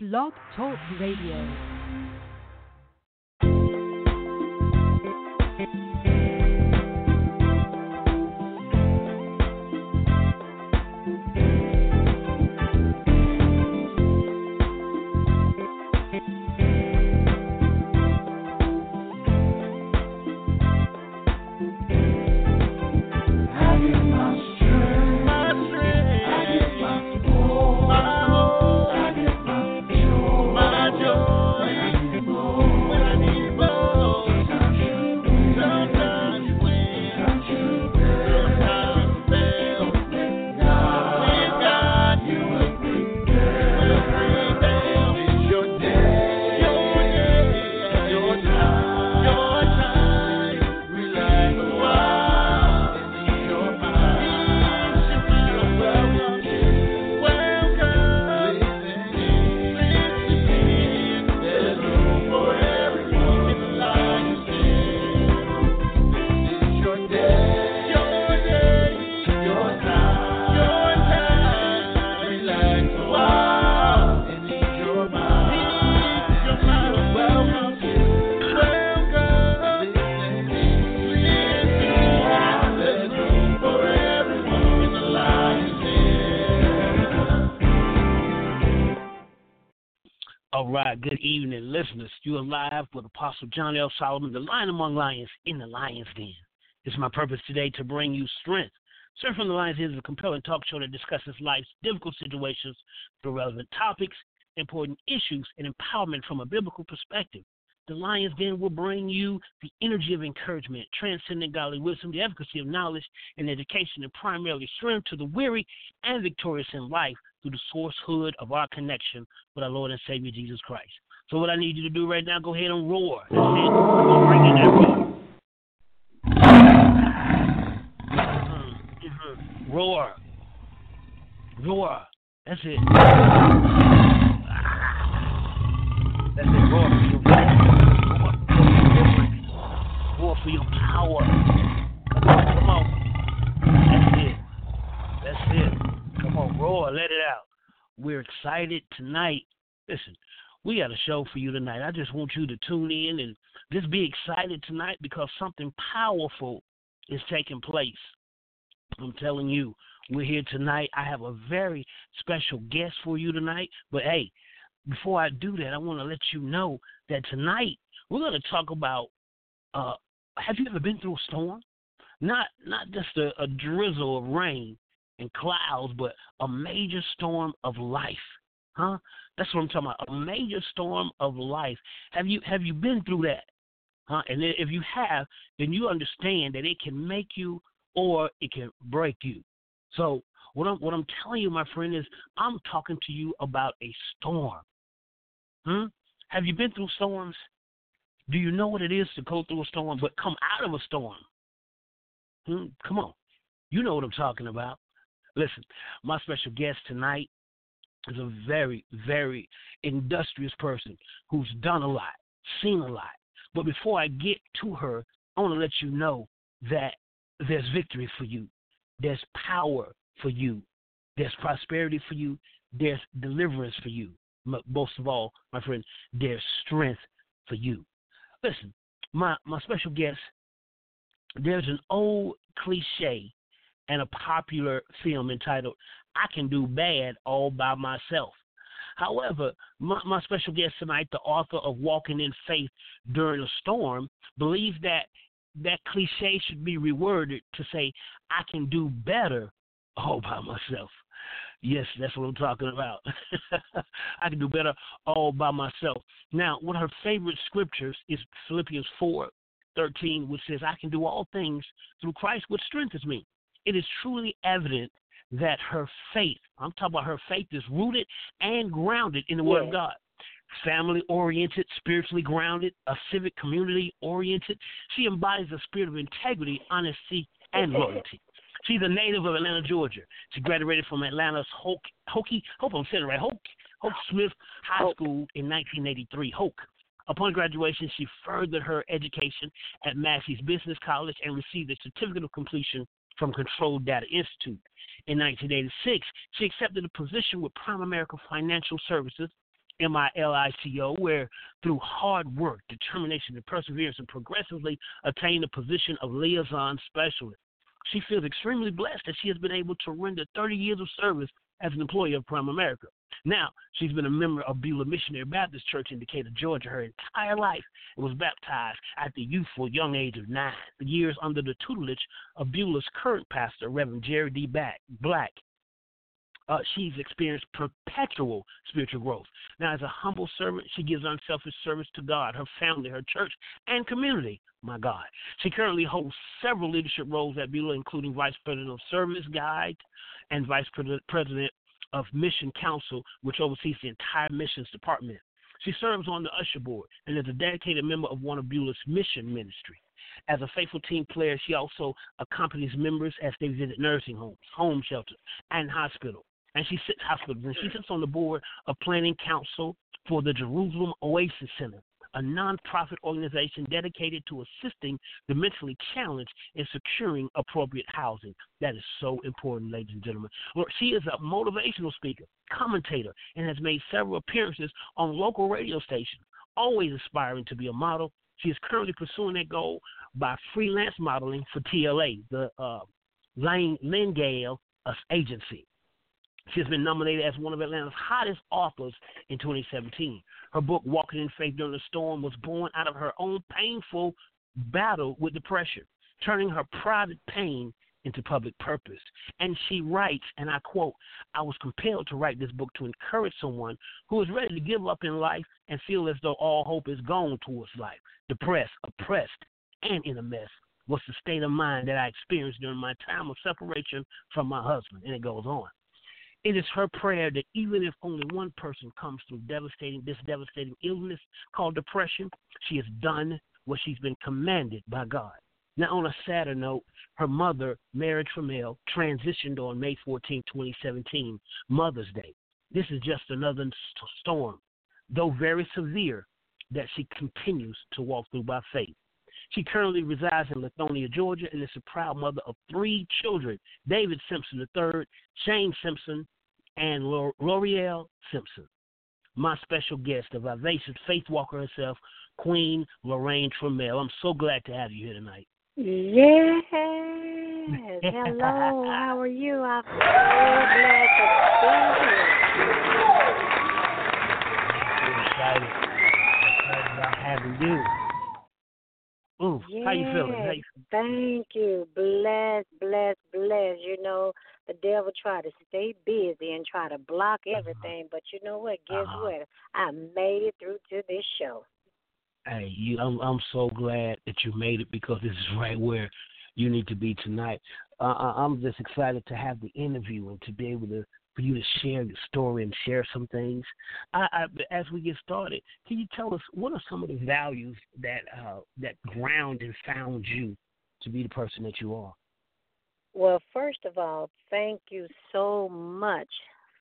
Blog Talk Radio. Good evening, listeners. You are live with Apostle John L. Solomon, the lion among lions in the lion's den. It's my purpose today to bring you strength. Strength from the Lions is a compelling talk show that discusses life's difficult situations through relevant topics, important issues, and empowerment from a biblical perspective. The Lion's Den will bring you the energy of encouragement, transcendent godly wisdom, the efficacy of knowledge and education, and primarily strength to the weary and victorious in life through the sourcehood of our connection with our Lord and Savior Jesus Christ. So, what I need you to do right now, go ahead and roar. That roar. Mm-hmm. Roar. Roar. That's it. That's it. Roar for your deliverance. Roar for your power. Come on. That's it. That's it. Come on, roar, let it out. We're excited tonight. Listen, we got a show for you tonight. I just want you to tune in and just be excited tonight because something powerful is taking place. I'm telling you, we're here tonight. I have a very special guest for you tonight. But hey, before I do that, I want to let you know that tonight we're going to talk about uh, have you ever been through a storm? Not not just a, a drizzle of rain and clouds, but a major storm of life. Huh? That's what I'm talking about. A major storm of life. Have you have you been through that? Huh? And if you have, then you understand that it can make you or it can break you. So what I'm what I'm telling you, my friend, is I'm talking to you about a storm. Hmm? Have you been through storms? Do you know what it is to go through a storm but come out of a storm? Hmm? Come on. You know what I'm talking about. Listen, my special guest tonight is a very, very industrious person who's done a lot, seen a lot. But before I get to her, I want to let you know that there's victory for you, there's power for you, there's prosperity for you, there's deliverance for you. Most of all, my friend, there's strength for you. Listen, my, my special guest, there's an old cliche and a popular film entitled I Can Do Bad All By Myself. However, my, my special guest tonight, the author of Walking in Faith During a Storm, believes that that cliche should be reworded to say, I can do better all by myself. Yes, that's what I'm talking about. I can do better all by myself. Now, one of her favorite scriptures is Philippians 4 13, which says, I can do all things through Christ, which strengthens me it is truly evident that her faith, I'm talking about her faith, is rooted and grounded in the Word of God. Family oriented, spiritually grounded, a civic community oriented. She embodies a spirit of integrity, honesty, and loyalty. She's a native of Atlanta, Georgia. She graduated from Atlanta's Hoke, Hokie, hope I'm saying it right, Hoke, Hoke Smith High School in 1983. Hoke. Upon graduation, she furthered her education at Massey's Business College and received a certificate of completion from Control Data Institute. In 1986, she accepted a position with Primerica Financial Services M I L I C O, where through hard work, determination, and perseverance, and progressively attained the position of liaison specialist. She feels extremely blessed that she has been able to render 30 years of service as an employee of Primerica. Now, she's been a member of Beulah Missionary Baptist Church in Decatur, Georgia, her entire life and was baptized at the youthful young age of nine, years under the tutelage of Beulah's current pastor, Reverend Jerry D. Black. Uh, she's experienced perpetual spiritual growth. Now, as a humble servant, she gives unselfish service to God, her family, her church, and community. My God. She currently holds several leadership roles at Beulah, including Vice President of Service Guide and Vice President of Mission Council, which oversees the entire missions department. She serves on the usher board and is a dedicated member of one of Beulah's mission ministry. As a faithful team player, she also accompanies members as they visit nursing homes, home shelters, and hospitals. And she sits hospitals and she sits on the board of planning council for the Jerusalem Oasis Center, a nonprofit organization dedicated to assisting the mentally challenged in securing appropriate housing. That is so important, ladies and gentlemen. She is a motivational speaker, commentator, and has made several appearances on local radio stations, always aspiring to be a model. She is currently pursuing that goal by freelance modeling for TLA, the uh, Lane Lingale agency. She has been nominated as one of Atlanta's hottest authors in 2017. Her book, Walking in Faith During the Storm, was born out of her own painful battle with depression, turning her private pain into public purpose. And she writes, and I quote, I was compelled to write this book to encourage someone who is ready to give up in life and feel as though all hope is gone towards life, depressed, oppressed, and in a mess. Was the state of mind that I experienced during my time of separation from my husband. And it goes on. It is her prayer that even if only one person comes through devastating this devastating illness called depression, she has done what she's been commanded by God. Now, on a sadder note, her mother, Mary Trammell, transitioned on May 14, 2017, Mother's Day. This is just another storm, though very severe, that she continues to walk through by faith. She currently resides in Lithonia, Georgia, and is a proud mother of three children David Simpson III, Shane Simpson, and L'Oreal Simpson. My special guest, the vivacious faith walker herself, Queen Loraine Trammell. I'm so glad to have you here tonight. Yes. Hello. How are you? I'm so glad to be here. I'm excited. I'm excited about having you. Ooh, yes, how you feeling? How you Thank you. Bless, bless, bless. You know, the devil try to stay busy and try to block Uh-huh. everything, but you know what? Guess Uh-huh. what? I made it through to this show. Hey, you, I'm I'm so glad that you made it because this is right where you need to be tonight. Uh, I- I'm just excited to have the interview and to be able to for you to share your story and share some things. I, I, as we get started, can you tell us what are some of the values that uh, that ground and found you to be the person that you are? Well, first of all, thank you so much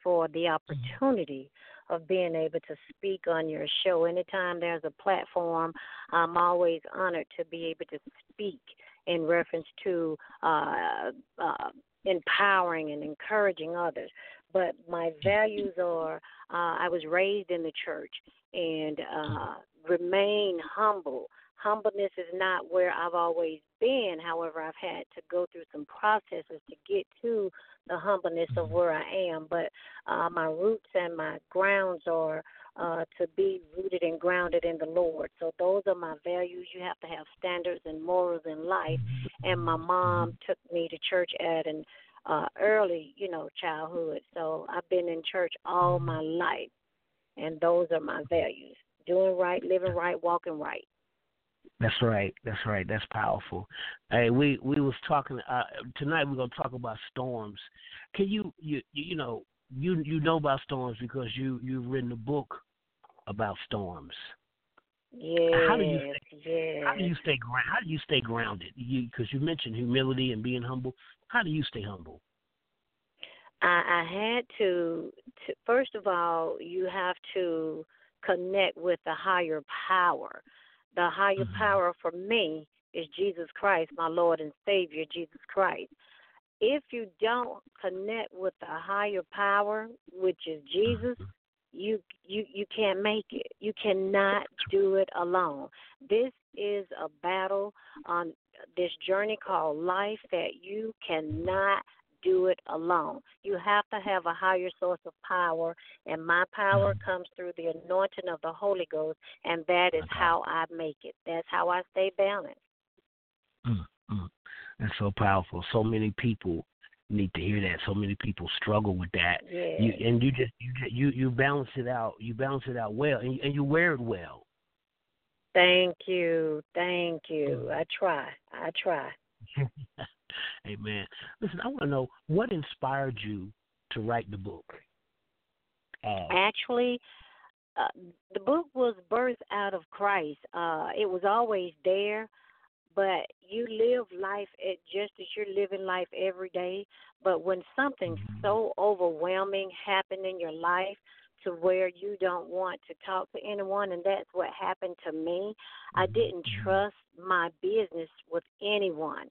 for the opportunity of being able to speak on your show. Anytime there's a platform, I'm always honored to be able to speak in reference to uh, uh, empowering and encouraging others. But my values are uh, I was raised in the church and uh, remain humble. Humbleness is not where I've always been. However, I've had to go through some processes to get to the humbleness of where I am. But uh, my roots and my grounds are uh, to be rooted and grounded in the Lord. So those are my values. You have to have standards and morals in life. And my mom took me to church at an uh, early, you know, childhood. So I've been in church all my life, and those are my values: doing right, living right, walking right. That's right. That's right. That's powerful. Hey, we we was talking uh, tonight. We're gonna talk about storms. Can you you you know you you know about storms because you you've written a book about storms. Yes, How do you yes. How do you stay ground? How do you stay grounded? You because you mentioned humility and being humble. How do you stay humble? I, I had to, to. First of all, you have to connect with the higher power. The higher Mhm. power for me is Jesus Christ, my Lord and Savior, Jesus Christ. If you don't connect with the higher power, which is Jesus, you you you can't make it. You cannot do it alone. This is a battle on this journey called life that you cannot do it alone. You have to have a higher source of power, and my power Mm-hmm. comes through the anointing of the Holy Ghost, and that is how I make it. That's how I stay balanced. Mm, mm. That's so powerful. So many people need to hear that. So many people struggle with that. Yeah. You, and you just you ju- you you balance it out. You balance it out well, and you, and you wear it well. Thank you. Thank you. I try. I try. Amen. Listen, I want to know what inspired you to write the book. Uh, Actually, uh, the book was birthed out of Christ. Uh, it was always there, but you live life it just as you're living life every day. But when something Mhm. so overwhelming happened in your life to where you don't want to talk to anyone, and that's what happened to me, I didn't Mhm. trust my business with anyone.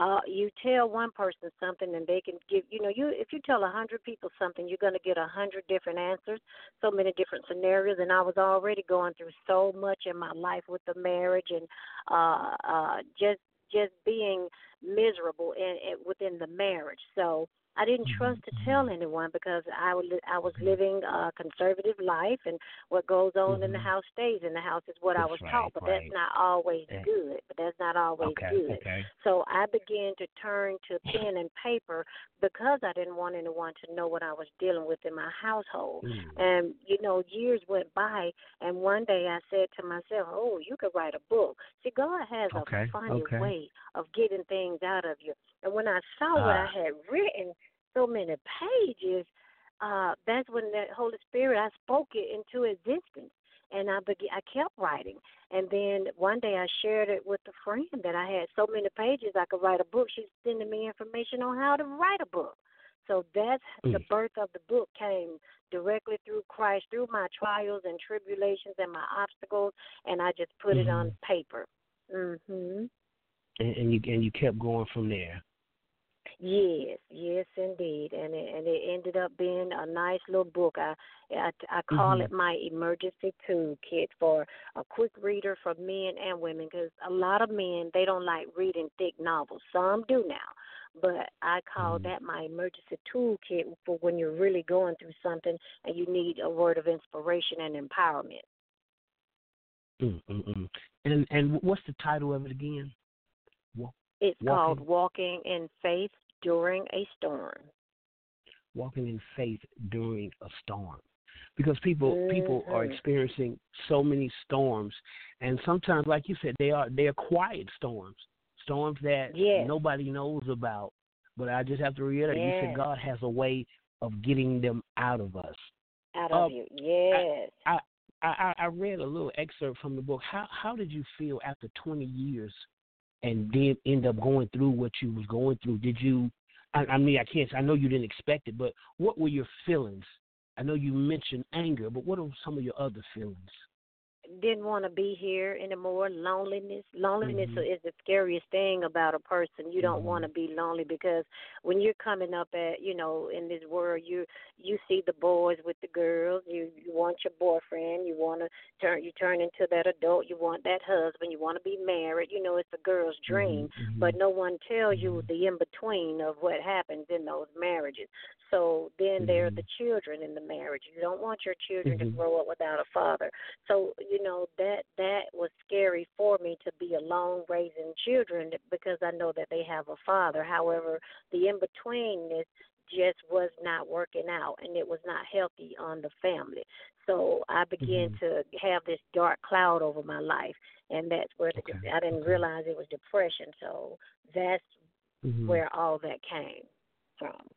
Uh you tell one person something and they can give you know you if you tell a hundred people something you're going to get a hundred different answers so many different scenarios and i was already going through so much in my life with the marriage and uh uh just just being miserable in, in within the marriage. So I didn't trust to tell anyone because I was I was living a conservative life, and what goes on in the Mhm. house stays in the house is what I was right, taught. But right. that's not always Yeah. good. But that's not always okay, good. okay. So I began to turn to pen and paper because I didn't want anyone to know what I was dealing with in my household. Mm. And you know, years went by, and one day I said to myself, "Oh, you could write a book." See, God has Okay, a funny way of getting things out of you. And when I saw what I Ah. had written, so many pages, uh, that's when the Holy Spirit I spoke it into existence. And I began, I kept writing, and then one day I shared it with a friend that I had so many pages I could write a book. She's sending me information on how to write a book. So that's the Mm. birth of the book came directly through Christ, through my trials and tribulations and my obstacles, and I just put it on paper. Mhm. And, and you and you kept going from there. Yes, yes, indeed, and it, and it ended up being a nice little book. I I, I call Mhm. it my emergency toolkit for a quick reader for men and women because a lot of men they don't like reading thick novels. Some do now, but I call Mhm. that my emergency toolkit for when you're really going through something and you need a word of inspiration and empowerment. Mm, mm, mm. And and what's the title of it again? It's called Walking- Walking in Faith During a Storm. Walking in faith during a storm, because people people are Mhm. experiencing so many storms, and sometimes, like you said, they are they are quiet storms, storms that Yes. nobody knows about. But I just have to reiterate, you said God has a way of getting them out of us. Out of Uh, you, yes. I, I, I read a little excerpt from the book. How how did you feel after 20 years, and then end up going through what you was going through? Did you? I, I mean, I can't. I know you didn't expect it, but what were your feelings? I know you mentioned anger, but what are some of your other feelings? Didn't want to be here anymore. Loneliness. Loneliness Mhm. is the scariest thing about a person. You don't Mhm. want to be lonely because when you're coming up at, you know, in this world, you you see the boys with the girls. You you want your boyfriend. You want to turn. You turn into that adult. You want that husband. You want to be married. You know, it's a girl's dream. Mhm, But no one tells you Mhm. the in between of what happens in those marriages. So then there are Mhm. the children in the marriage. You don't want your children to grow up without a father. So you know that that was scary for me to be alone raising children because I know that they have a father. However, the in betweenness just was not working out and it was not healthy on the family. So I began Mhm. to have this dark cloud over my life and that's where the, Okay, I didn't okay. realize it was depression. So that's Mhm. where all that came from.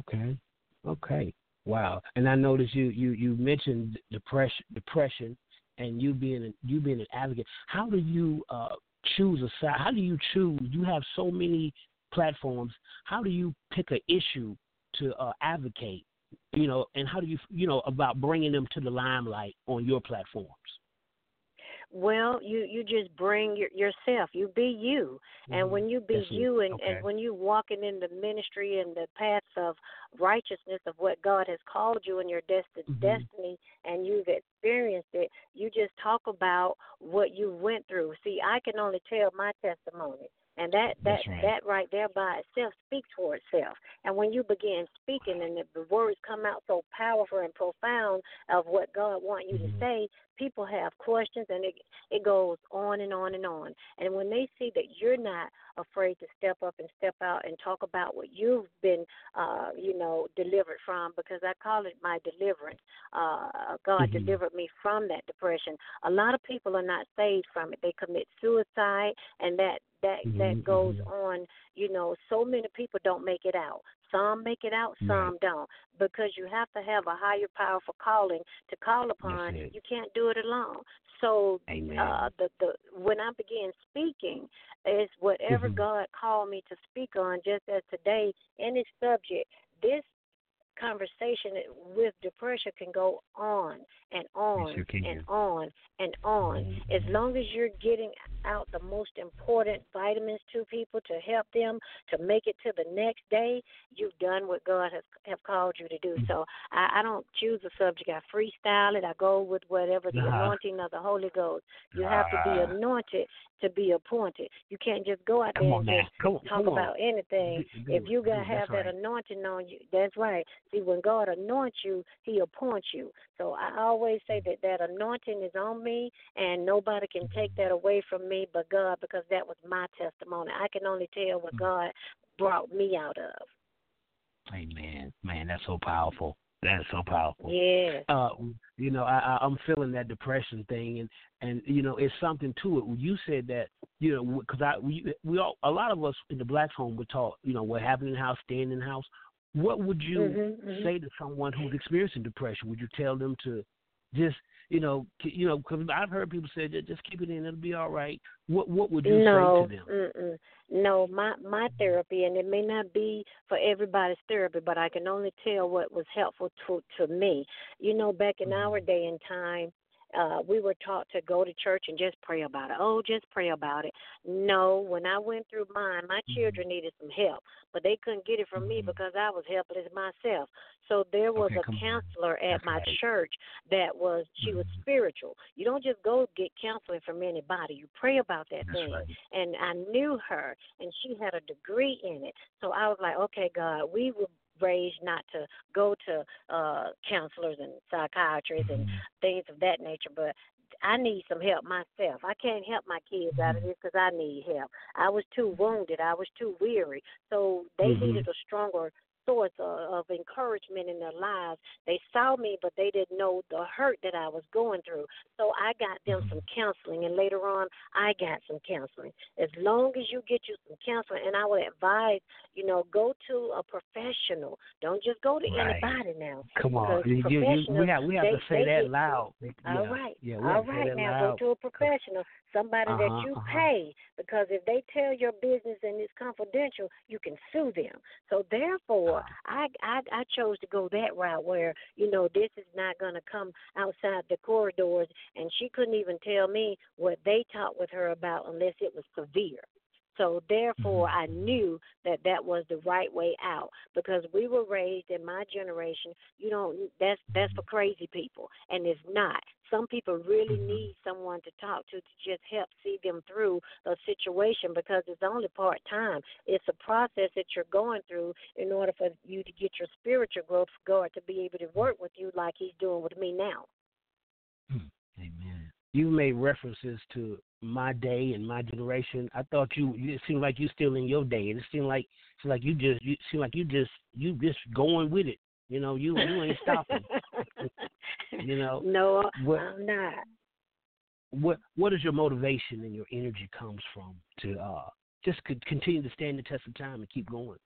Okay. Okay. Wow. And I noticed you you you mentioned depression depression and you being a, you being an advocate. How do you uh choose a side? How do you choose? You have so many platforms. How do you pick an issue to uh, advocate? You know, and how do you you know about bringing them to the limelight on your platforms? Well, you you just bring your, yourself. You be you, and Mhm. when you be you, and Okay. and when you walking in the ministry and the paths of righteousness of what God has called you in your desti- Mhm. destiny, and you've experienced it, you just talk about what you went through. See, I can only tell my testimony. And that that right. that right there by itself speaks for itself. And when you begin speaking and the, the words come out so powerful and profound of what God wants you Mhm. to say, people have questions and it it goes on and on and on. And when they see that you're not afraid to step up and step out and talk about what you've been uh, you know, delivered from because I call it my deliverance. Uh God Mhm. delivered me from that depression. A lot of people are not saved from it. They commit suicide and that that that Mhm, goes mhm. on, you know, so many people don't make it out. Some make it out, some don't. Because you have to have a higher powerful calling to call upon. You can't do it alone. So uh the the when I began speaking is whatever Mhm. God called me to speak on just as today any subject, this conversation with depression can go on and on can. and on and on. As Mhm. long as you're getting out the most important vitamins to people to help them to make it to the next day, you've done what God has have called you to do. Mm. So I, I don't choose a subject. I freestyle it. I go with whatever the anointing of the Holy Ghost. You have to be anointed to be appointed. You can't just go out there on and just talk on. about anything. Do- do If you got have that anointing on you, that's right. See, when God anoints you, He appoints you. So I always say that that anointing is on me, and nobody can take that away from me but God, because that was my testimony. I can only tell what Mm. God brought me out of. Amen. Man, that's so powerful. That is so powerful. Yeah. uh, you know, I, I, I'm feeling that depression thing, and and you know, it's something to it. When you said that, you know, because I we we all a lot of us in the black home were taught, you know, what happened in the house, staying in the house. What would you Mhm, mhm. say to someone who's experiencing depression? Would you tell them to just, you know, you know, because I've heard people say that just keep it in, it'll be all right. What what would you no, say to them? Mm-mm. no. My my therapy, and it may not be for everybody's therapy, but I can only tell what was helpful to to me. You know, back in our Mm-hmm. day and time, uh, we were taught to go to church and just pray about it. Oh, just pray about it. No, when I went through mine, my Mm-hmm. children needed some help, but they couldn't get it from me Mhm. because I was helpless myself. So there was Okay, a come on. counselor at That's my right. church that was she was Mhm. spiritual. You don't just go get counseling from anybody. You pray about that That's thing right. and I knew her, and she had a degree in it. So I was like, okay, God, we were raised not to go to uh counselors and psychiatrists and Mhm. things of that nature, but I need some help myself. I can't help my kids out of Mm-hmm. this because I need help. I was too wounded. I was too weary. So they Mhm. needed a stronger source of, of encouragement in their lives. They saw me, but they didn't know the hurt that I was going through. So I got them Mhm. some counseling, and later on, I got some counseling. As long as you get you some counseling, and I would advise, you know, go to a professional. Don't just go to Right. anybody now. Come on, you, you, you, we have we have they- to say that loud. Yeah. All right. Yeah, All have to say right. Now loud. go to a professional, somebody Uh-huh, that you uh-huh. pay, because if they tell your business and it's confidential, you can sue them. So therefore, I I I chose to go that route where you know this is not going to come outside the corridors, and she couldn't even tell me what they talked with her about unless it was severe. So therefore, Mhm. I knew that that was the right way out because we were raised in my generation. You don't. That's that's for crazy people, and it's not. Some people really Mhm. need someone to talk to to just help see them through a situation because it's only part time. It's a process that you're going through in order for you to get your spiritual growth God to be able to work with you like He's doing with me now. Amen. You made references to my day and my generation. I thought you. It seemed like you still in your day, and it seemed like seemed like you just. You seem like you just. You just going with it. You know, you you ain't stopping. you know no, what I'm not. what what is your motivation and your energy comes from to uh just co- continue to stand the test of time and keep going.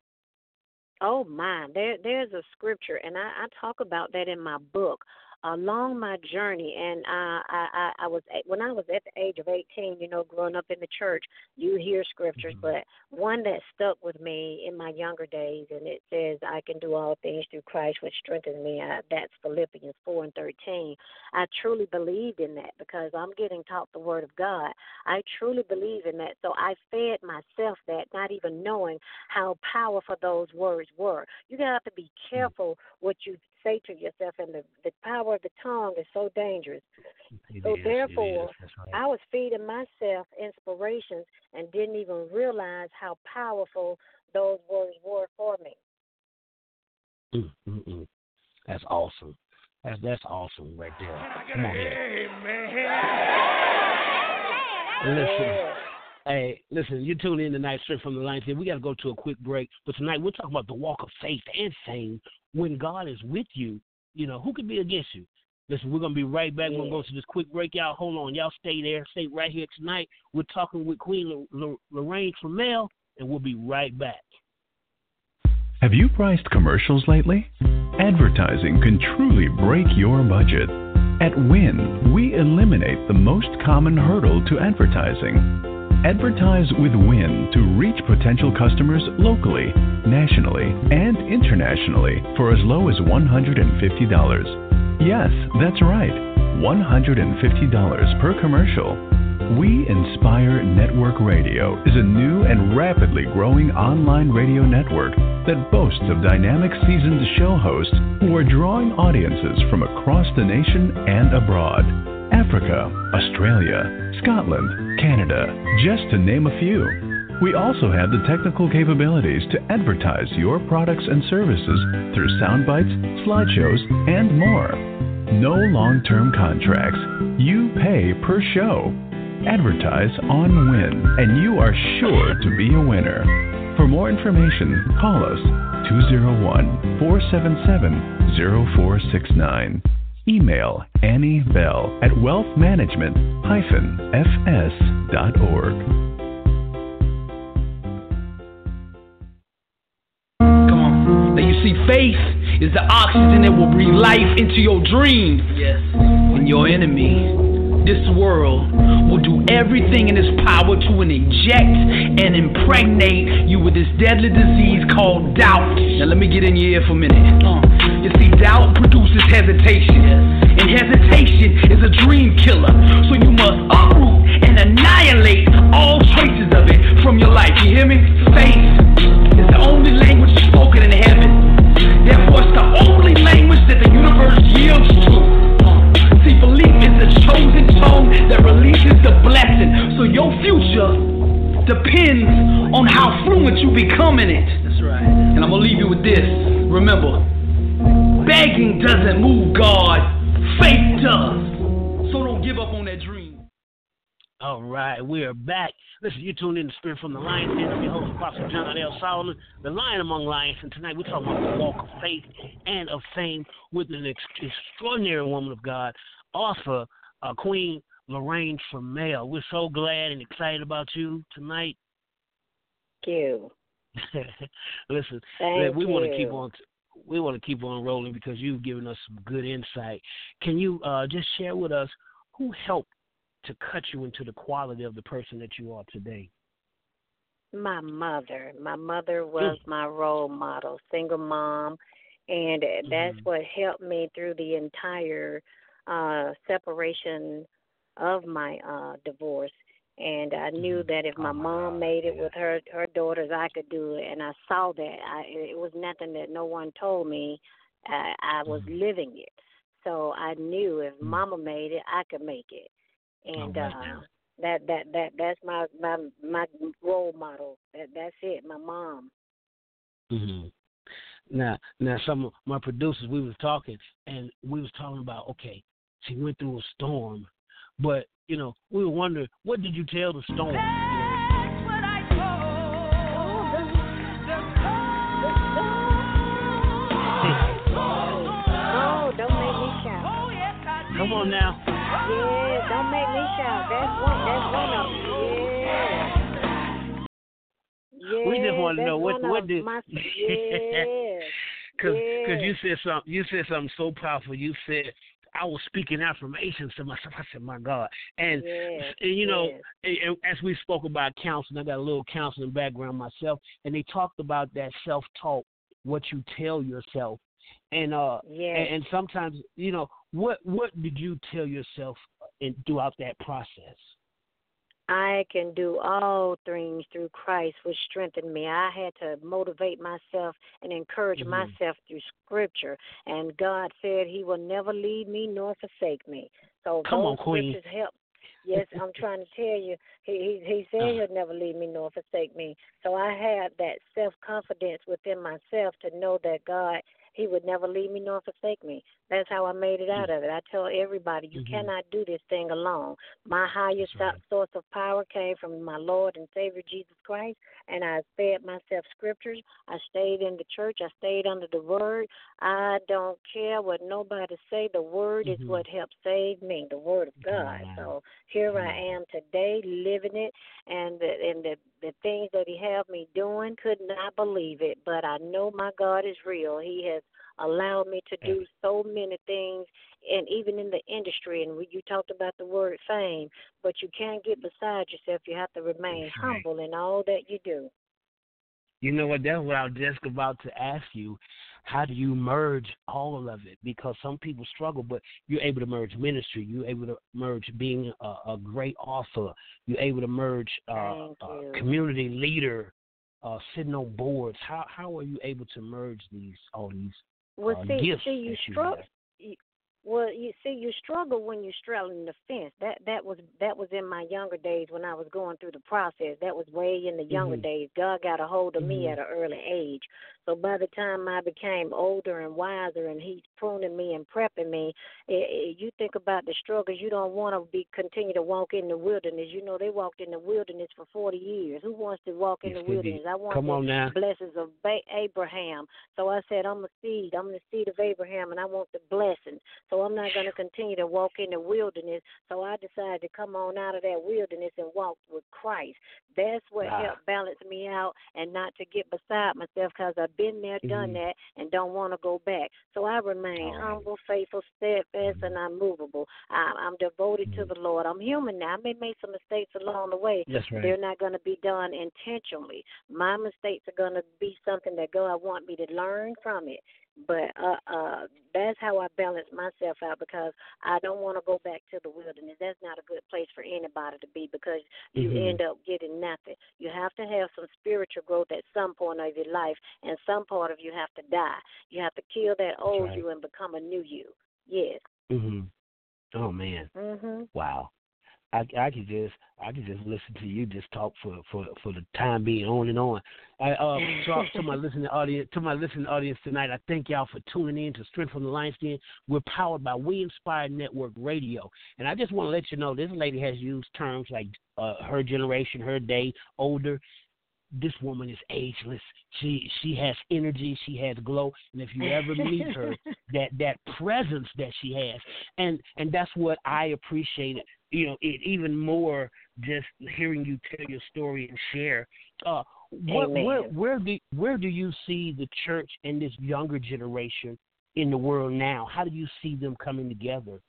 Oh my, there there's a scripture, and I, I talk about that in my book. Along my journey, and uh, I, I, I was when I was at the age of 18, you know, growing up in the church, you hear scriptures, mm-hmm. but one that stuck with me in my younger days, and it says, "I can do all things through Christ, which strengthens me." I, that's Philippians 4 and 13. I truly believed in that because I'm getting taught the Word of God. I truly believe in that, so I fed myself that, not even knowing how powerful those words were. You got to be mm. careful what you say to yourself, and the, the power of the tongue is so dangerous. It so is, therefore, right. I was feeding myself inspirations and didn't even realize how powerful those words were for me. Mm-mm-mm. That's awesome. That's that's awesome right there. Come on here. Listen. Hey, listen, you're tuning in tonight straight from the line here. We got to go to a quick break. But tonight we're talking about the walk of faith and fame. When God is with you, you know, who can be against you? Listen, we're going to be right back. We're going to go to this quick breakout. Hold on. Y'all stay there. Stay right here tonight. We're talking with Queen Loraine Trammell, and we'll be right back. Have you priced commercials lately? Advertising can truly break your budget. At Win, we eliminate the most common hurdle to advertising Advertise with Win to reach potential customers locally, nationally, and internationally for as low as $150. Yes, that's right, $150 per commercial. We Inspire Network Radio is a new and rapidly growing online radio network that boasts of dynamic seasoned show hosts who are drawing audiences from across the nation and abroad. Africa, Australia, Scotland, Canada, just to name a few. We also have the technical capabilities to advertise your products and services through sound bites, slideshows, and more. No long term contracts. You pay per show. Advertise on Win, and you are sure to be a winner. For more information, call us 201 477 0469. Email Annie Bell at wealthmanagement-fs.org. Come on. Now you see, faith is the oxygen that will breathe life into your dreams. Yes. And your enemy this world will do everything in its power to inject and impregnate you with this deadly disease called doubt. Now, let me get in your ear for a minute. Uh, you see, doubt produces hesitation, and hesitation is a dream killer. So, you must uproot and annihilate all traces of it from your life. You hear me? Faith is the only language spoken in heaven. Therefore, it's the only language that the universe yields to. See, belief is the chosen tone that releases the blessing. So your future depends on how fluent you become in it. That's right. And I'm gonna leave you with this. Remember, begging doesn't move God, faith does. So don't give up on that dream. All right, we are back. Listen, you tuned in to Spirit from the Lions Den. I'm your host, Apostle John L. Solomon, the Lion Among Lions, and tonight we're talking about the walk of faith and of fame with an extraordinary woman of God, author uh, Queen Loraine Trammell. We're so glad and excited about you tonight. Thank you. Listen, Thank we you. want to keep on. We want to keep on rolling because you've given us some good insight. Can you uh, just share with us who helped to cut you into the quality of the person that you are today? My mother. My mother was mm. my role model, single mom, and that's mm-hmm. what helped me through the entire uh, separation of my uh, divorce. And I knew Mm-hmm. that if my, Oh, mom made it with her her daughters, I could do it. And I saw that. I, it was nothing that no one told me. I, I was Mhm. living it. So I knew if Mhm. Mama made it, I could make it. And right uh, that that that that's my my my role model. That that's it. My mom. hmm Now, now, some of my producers, we was talking, and we was talking about, okay, she went through a storm, but you know, we were wondering, what did you tell the storm? Oh, don't make me shout. Come on now. Yeah, don't make me shout. That's one. That's one of them. Yeah. Yeah. We just wanna know what- what did- my yeah. Cause, Yeah. cause you said something, you said something so powerful. You said, I was speaking affirmations to myself. I said, "My God!" And, yes, and you know, and, and as we spoke about counseling, I got a little counseling background myself, and they talked about that self-talk, what you tell yourself, and uh, yes. and, and sometimes you know, what what did you tell yourself in throughout that process? I can do all things through Christ, which strengthened me. I had to motivate myself and encourage Mhm. myself through Scripture. And God said He will never leave me nor forsake me. So Come on, Queen. scriptures help. Yes, I'm trying to tell you, He He, he said Uh. He'll never leave me nor forsake me. So I had that self confidence within myself to know that God He would never leave me nor forsake me. That's how I made it out of it. I tell everybody, you Mhm. cannot do this thing alone. My highest right. source of power came from my Lord and Savior Jesus Christ, and I fed myself scriptures. I stayed in the church. I stayed under the Word. I don't care what nobody say. The Word Mhm. is what helped save me. The Word of God. Wow. So here I am today, living it, and the, and the the things that He had me doing, could not believe it. But I know my God is real. He has allowed me to do so many things and even in the industry and we, you talked about the word fame but you can't get beside yourself you have to remain That's right. humble in all that you do You know what? That's what I was just about to ask you. How do you merge all of it? Because some people struggle, but you're able to merge ministry. You're able to merge being a, a great author. You're able to merge uh, Thank uh, community leader, uh, sitting on boards. How how are you able to merge these all these well uh, see see you that you struggle have? Well, you see, you struggle when you're straddling the fence. That that was that was in my younger days when I was going through the process. That was way in the younger Mhm. days. God got a hold of me Mhm. at an early age. So by the time I became older and wiser, and He's pruning me and prepping me, it, it, you think about the struggles. You don't want to be continue to walk in the wilderness. You know, they walked in the wilderness for 40 years. Who wants to walk in Yes, the wilderness? I want Come the on now. blessings of ba- Abraham. So I said, I'm a seed. I'm the seed of Abraham, and I want the blessings. So I'm not going to continue to walk in the wilderness. So I decided to come on out of that wilderness and walk with Christ. That's what Ah. helped balance me out and not to get beside myself because I've been there, done Mhm. that, and don't want to go back. So I remain right. humble, faithful, steadfast, and unmovable. I, I'm devoted to Mhm. the Lord. I'm human now. I may make some mistakes along the way, That's right. they're not going to be done intentionally. My mistakes are going to be something that God want me to learn from it. But uh, uh, that's how I balance myself out because I don't want to go back to the wilderness. That's not a good place for anybody to be because you Mhm. end up getting nothing. You have to have some spiritual growth at some point of your life, and some part of you have to die. You have to kill that old right. you and become a new you. Yes. Mhm. Oh man. Mhm. Wow. I, I could just I could just listen to you just talk for for for the time being on and on. I uh to, to my listening audience to my listening audience tonight, I thank y'all for tuning in to Strength from the Lion's Den. We're powered by We Inspire Network Radio, and I just want to let you know this lady has used terms like uh, her generation, her day, older. This woman is ageless. She she has energy. She has glow, and if you ever meet her, that that presence that she has and and that's what i appreciated you know it even more just hearing you tell your story and share. Uh what where where do where do you see the church and this younger generation in the world now? How do you see them coming together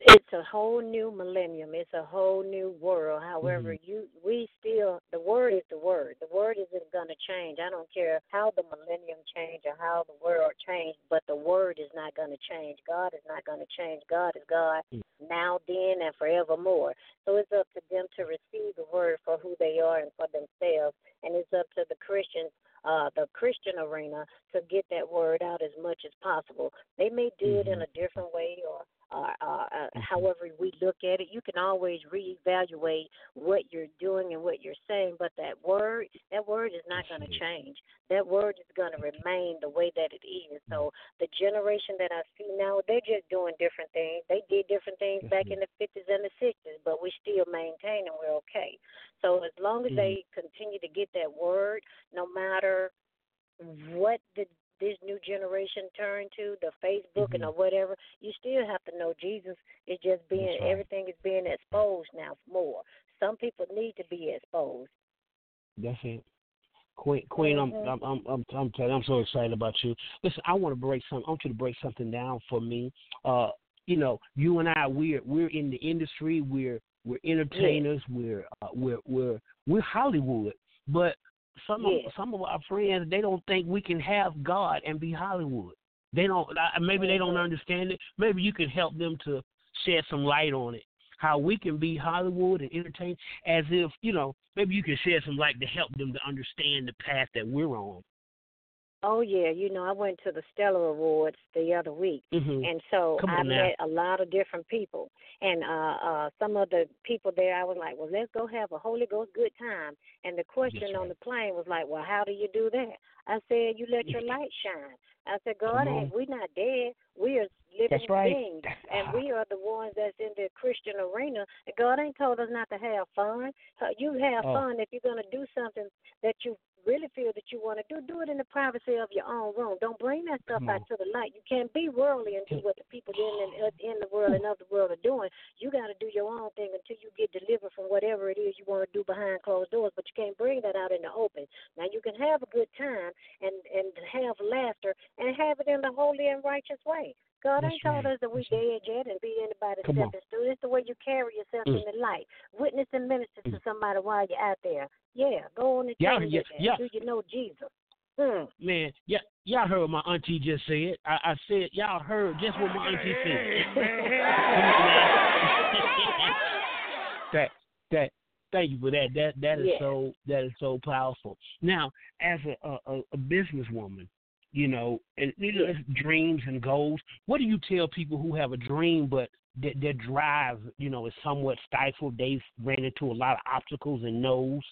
it's a whole new millennium. It's a whole new world. However, Mm-hmm. you we still the word is the word. The word isn't going to change. I don't care how the millennium change or how the world changed, but the word is not going to change. God is not going to change. God is God now, then, and forevermore. So it's up to them to receive the word for who they are and for themselves, and it's up to the Christians uh, the Christian arena to get that word out as much as possible. They may do it in a different way or uh, uh, however we look at it. You can always reevaluate what you're doing and what you're saying, but that word, that word is not going to change. That word is going to remain the way that it is. So the generation that I see now, they're just doing different things. They did different things back in the 50s and the 60s, but we still maintain and we're okay. So as long as they continue to get that word, no matter what the this new generation turn to, the Facebook and or whatever, you still have to know Jesus is just being right. everything is being exposed now more. Some people need to be exposed. that's it Queen, Queen. I'm, I'm, I'm, I'm, I'm telling I'm so excited about you. Listen, I want to break some. I want you to break something down for me. Uh, you know, you and I, we're we're in the industry. We're we're entertainers. We're uh, we're we're we're Hollywood. But some Yeah. of some of our friends, they don't think we can have God and be Hollywood. They don't. I- Maybe they don't Mhm. understand it. Maybe you can help them to shed some light on it. How we can be Hollywood and entertain, as if you know. Maybe you can shed some light to help them to understand the path that we're on. Oh yeah, you know, I went to the Stellar Awards the other week. hmm And so I now. met a lot of different people. And uh uh some of the people there I was like, Well, let's go have a Holy Ghost good time and the question That's on the plane was like, Well, how do you do that? I said, You let your light shine. I said, God we're not dead. We are living right. beings. And we are the ones that's in the Christian arena. And God ain't told us not to have fun. You have Oh. fun if you're gonna do something that you really feel that you want to do, do it in the privacy of your own room. Don't bring that stuff out to the light. You can't be worldly and do what the people in in, uh, in the world and of the world are doing. You got to do your own thing until you get delivered from whatever it is you want to do behind closed doors. But you can't bring that out in the open. Now you can have a good time and and have laughter and have it in the holy and righteous way. God That's ain't told right. us that we That's dead yet and be anybody Come on. stepping stool. It's the way you carry yourself Mm. in the light. Witness and minister to Mm. somebody while you're out there. Yeah, go on and Yeah, change yeah, yeah. Do you know Jesus? Hmm. Man, yeah, y'all heard what my auntie just said. I, I said y'all heard just what my auntie said. that that thank you for that. That that is Yeah. so that is so powerful. Now, as a, a- a businesswoman, you know, and you know, it's dreams and goals. What do you tell people who have a dream but their, their drive, you know, is somewhat stifled? They've ran into a lot of obstacles and no's,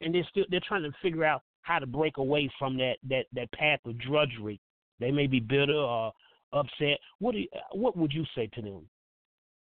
and they're still they're trying to figure out how to break away from that that that path of drudgery. They may be bitter or upset. What do you, what would you say to them?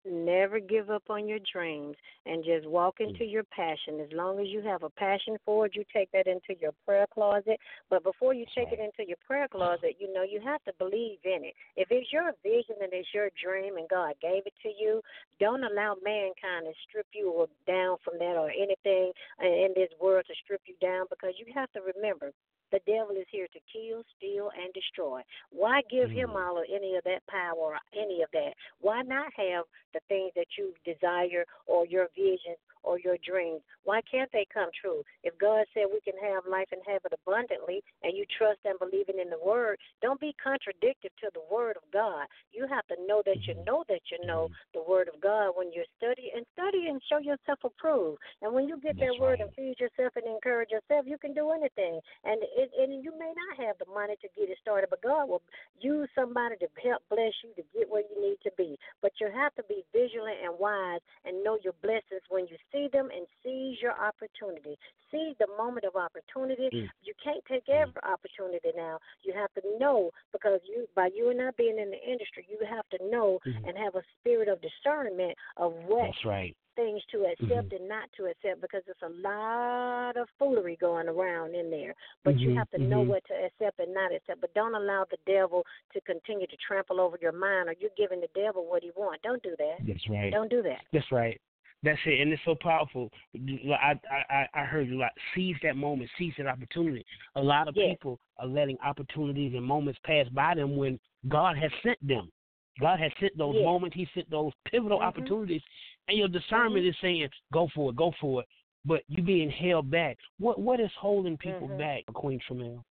Never give up on your dreams and just walk Mm. into your passion. As long as you have a passion for it, you take that into your prayer closet. But before you take it into your prayer closet, you know, you have to believe in it. If it's your vision and it's your dream and God gave it to you, don't allow mankind to strip you or down from that or anything in this world to strip you down because you have to remember the devil is here to kill, steal, and destroy. Why give him Mm. all of any of that power or any of that? Why not have the things that you desire or your visions or your dreams? Why can't they come true? If God said we can have life and have it abundantly and you trust and believe in the word, don't be contradictory to the word of God. You have to know that you Mhm. know that you know the word of God when you study and study and show yourself approved. And when you get That's that word and feed yourself and encourage yourself, you can do anything. And it, and you may not have the money to get it started, but God will use somebody to help bless you to get where you need to be. But you have to be vigilant and wise and know your blessings when you see them and seize your opportunity. Seize the moment of opportunity. Mm. You can't take every opportunity now. You have to know because you by you and I being in the industry, you have to know Mhm. and have a spirit of discernment of what That's right. Things to accept Mhm. and not to accept because there's a lot of foolery going around in there. But you Mhm, have to know mhm. what to accept and not accept. But don't allow the devil to continue to trample over your mind or you're giving the devil what he wants. Don't do that. That's right. Don't do that. That's right. That's it, and it's so powerful. I I I heard you like seize that moment, seize that opportunity. A lot of Yes. people are letting opportunities and moments pass by them when God has sent them. God has sent those Yes. moments. He sent those pivotal Mhm. opportunities, and your discernment Mhm. is saying, "Go for it, go for it." But you being held back. What what is holding people Mhm. back, Queen Trammell?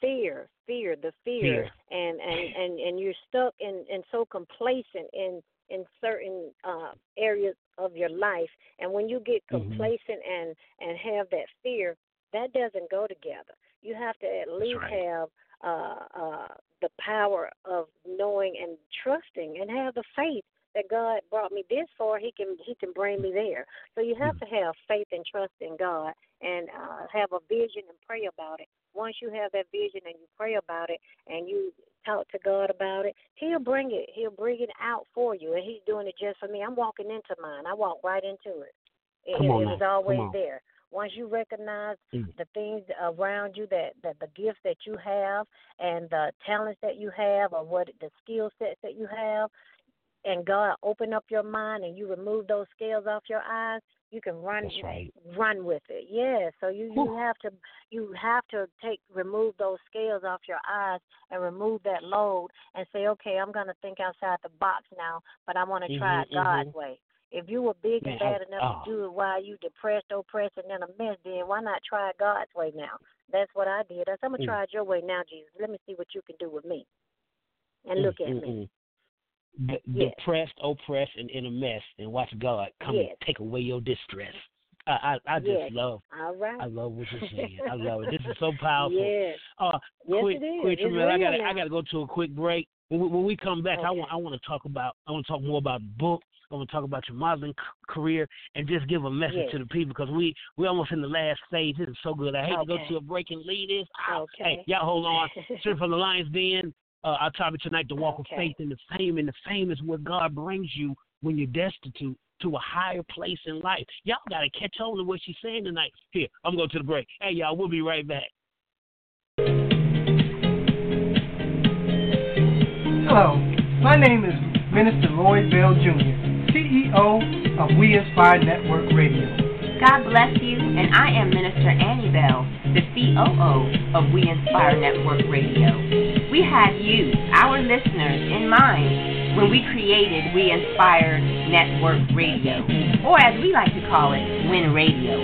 fear, fear, the fear, Fear. and and and and you're stuck and and so complacent in in certain uh areas of your life, and when you get Mhm. complacent and and have that fear, that doesn't go together. You have to at least right. have uh uh the power of knowing and trusting, and have the faith that God brought me this far, He can He can bring me there. So you have Mm. to have faith and trust in God, and uh, have a vision and pray about it. Once you have that vision and you pray about it, and you talk to God about it, He'll bring it. He'll bring it out for you, and He's doing it just for me. I'm walking into mine. I walk right into it. It, Come on it was always there. Once you recognize Mm. the things around you that, that the gifts that you have and the talents that you have or what the skill sets that you have, and God open up your mind and you remove those scales off your eyes, you can run right. run with it. Yeah. So you you have to you have to take remove those scales off your eyes and remove that load and say, okay, I'm gonna think outside the box now, but I want to try Mhm, it God's mhm. way. If you were big Man, and bad I- enough oh. to do it while you depressed, oppressed, and in a mess, then why not try God's way now? That's what I did. I said, I'm gonna Mm. try it your way now, Jesus. Let me see what you can do with me. And look at Mm, me. mm, mm. De- Yes. Depressed, oppressed, and in a mess, and watch God come Yes. and take away your distress. I I, I just Yes. love All right. I love what you're saying. I love it. This is so powerful. Yes. Uh, Yes, quick, it is. quick, It's I got I got to go to a quick break. When we, when we come back, I want I want to talk about I want to talk more about the book. I want to talk about your modeling c- career and just give a message Yes. to the people because we we almost in the last phase. This is so good. I hate to go to a break and leave this. out. Okay. Hey, y'all hold on. Straight from the Lion's Den. Uh, our topic tonight: the walk Okay. of faith and the fame. And the fame is what God brings you when you're destitute to a higher place in life. Y'all got to catch on to what she's saying tonight. Here, I'm going to the break. Hey, y'all, we'll be right back. Hello, my name is Minister Lloyd Bell Jr., CEO of We Inspire Network Radio. God bless you, and I am Minister Annie Bell, the COO of We Inspire Network Radio. We had you, our listeners, in mind when we created We Inspire Network Radio, or as we like to call it, Win Radio.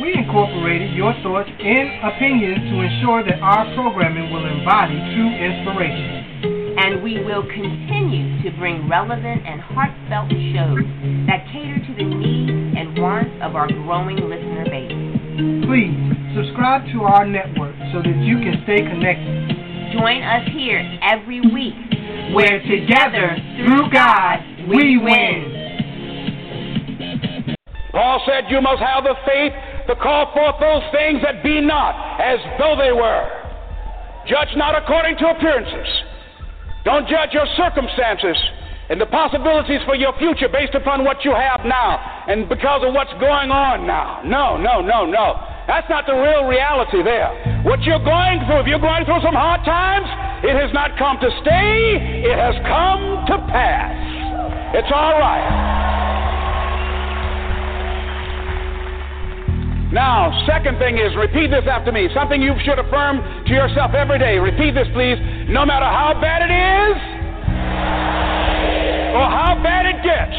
We incorporated your thoughts and opinions to ensure that our programming will embody true inspiration. And we will continue to bring relevant and heartfelt shows that cater to the needs and wants of our growing listener base. Please subscribe to our network so that you can stay connected. Join us here every week Where together, through God, we win. Paul said, You must have the faith to call forth those things that be not as though they were. Judge not according to appearances. Don't judge your circumstances and the possibilities for your future based upon what you have now and because of what's going on now. No, no, no, no. That's not the real reality there. What you're going through, if you're going through some hard times, it has not come to stay, it has come to pass. It's all right. Now, second thing is repeat this after me. Something you should affirm to yourself every day. Repeat this, please. No matter how bad it is or how bad it gets,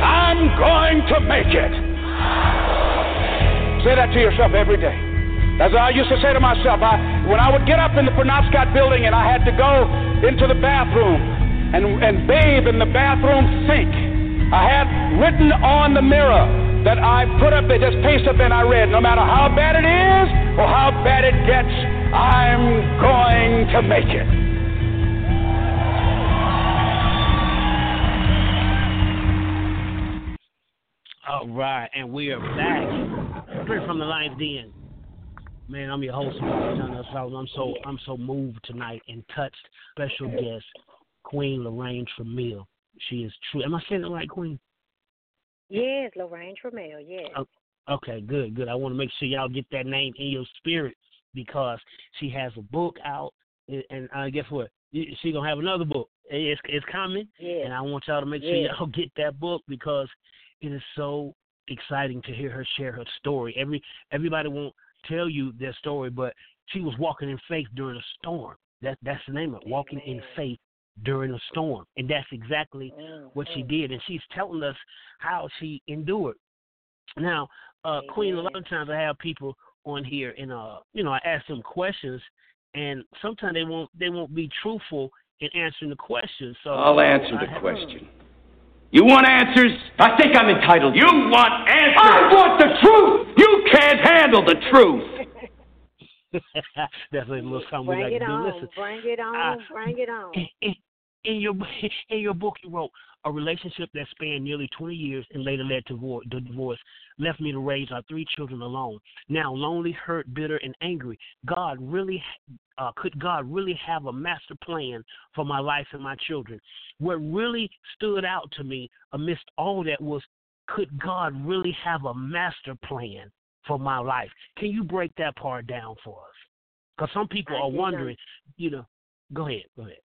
I'm going to make it. Say that to yourself every day. That's what I used to say to myself, I, when I would get up in the Penobscot building and I had to go into the bathroom and, and bathe in the bathroom sink, I had written on the mirror that I put up there, just paste up and I read, no matter how bad it is or how bad it gets, I'm going to make it. All right, and we are back straight from the Lion's Den. Man, I'm your host. I'm so I'm so moved tonight and touched. Special guest, Queen Loraine Trammell. She is true. Am I saying it right, Queen? Yes, Loraine Trammell, yes. Okay, good, good. I want to make sure y'all get that name in your spirit because she has a book out, and, and uh, guess what? She gonna have another book. It's it's coming, Yes. and I want y'all to make sure Yes. y'all get that book because it is so exciting to hear her share her story. Every everybody won't tell you their story, but she was walking in faith during a storm. That that's the name of it, walking in faith during a storm, and that's exactly what she Mhm. did, and she's telling us how she endured. Now, uh, Queen, a lot of times I have people on here, and uh, you know, I ask them questions, and sometimes they won't they won't be truthful in answering the questions. So I'll answer the have- question. You want answers? I think I'm entitled. You want answers? I want the truth. You can't handle the truth. That's a little something we Bring like to do. on, Listen, bring it on, uh, bring it on. in your in your book, you wrote a relationship that spanned nearly 20 years and later led to divorce, the divorce left me to raise our three children alone. Now lonely, hurt, bitter, and angry. God really uh, could God really have a master plan for my life and my children? What really stood out to me amidst all that was, could God really have a master plan for my life? Can you break that part down for us? Because some people are wondering, you know. Go ahead. Go ahead.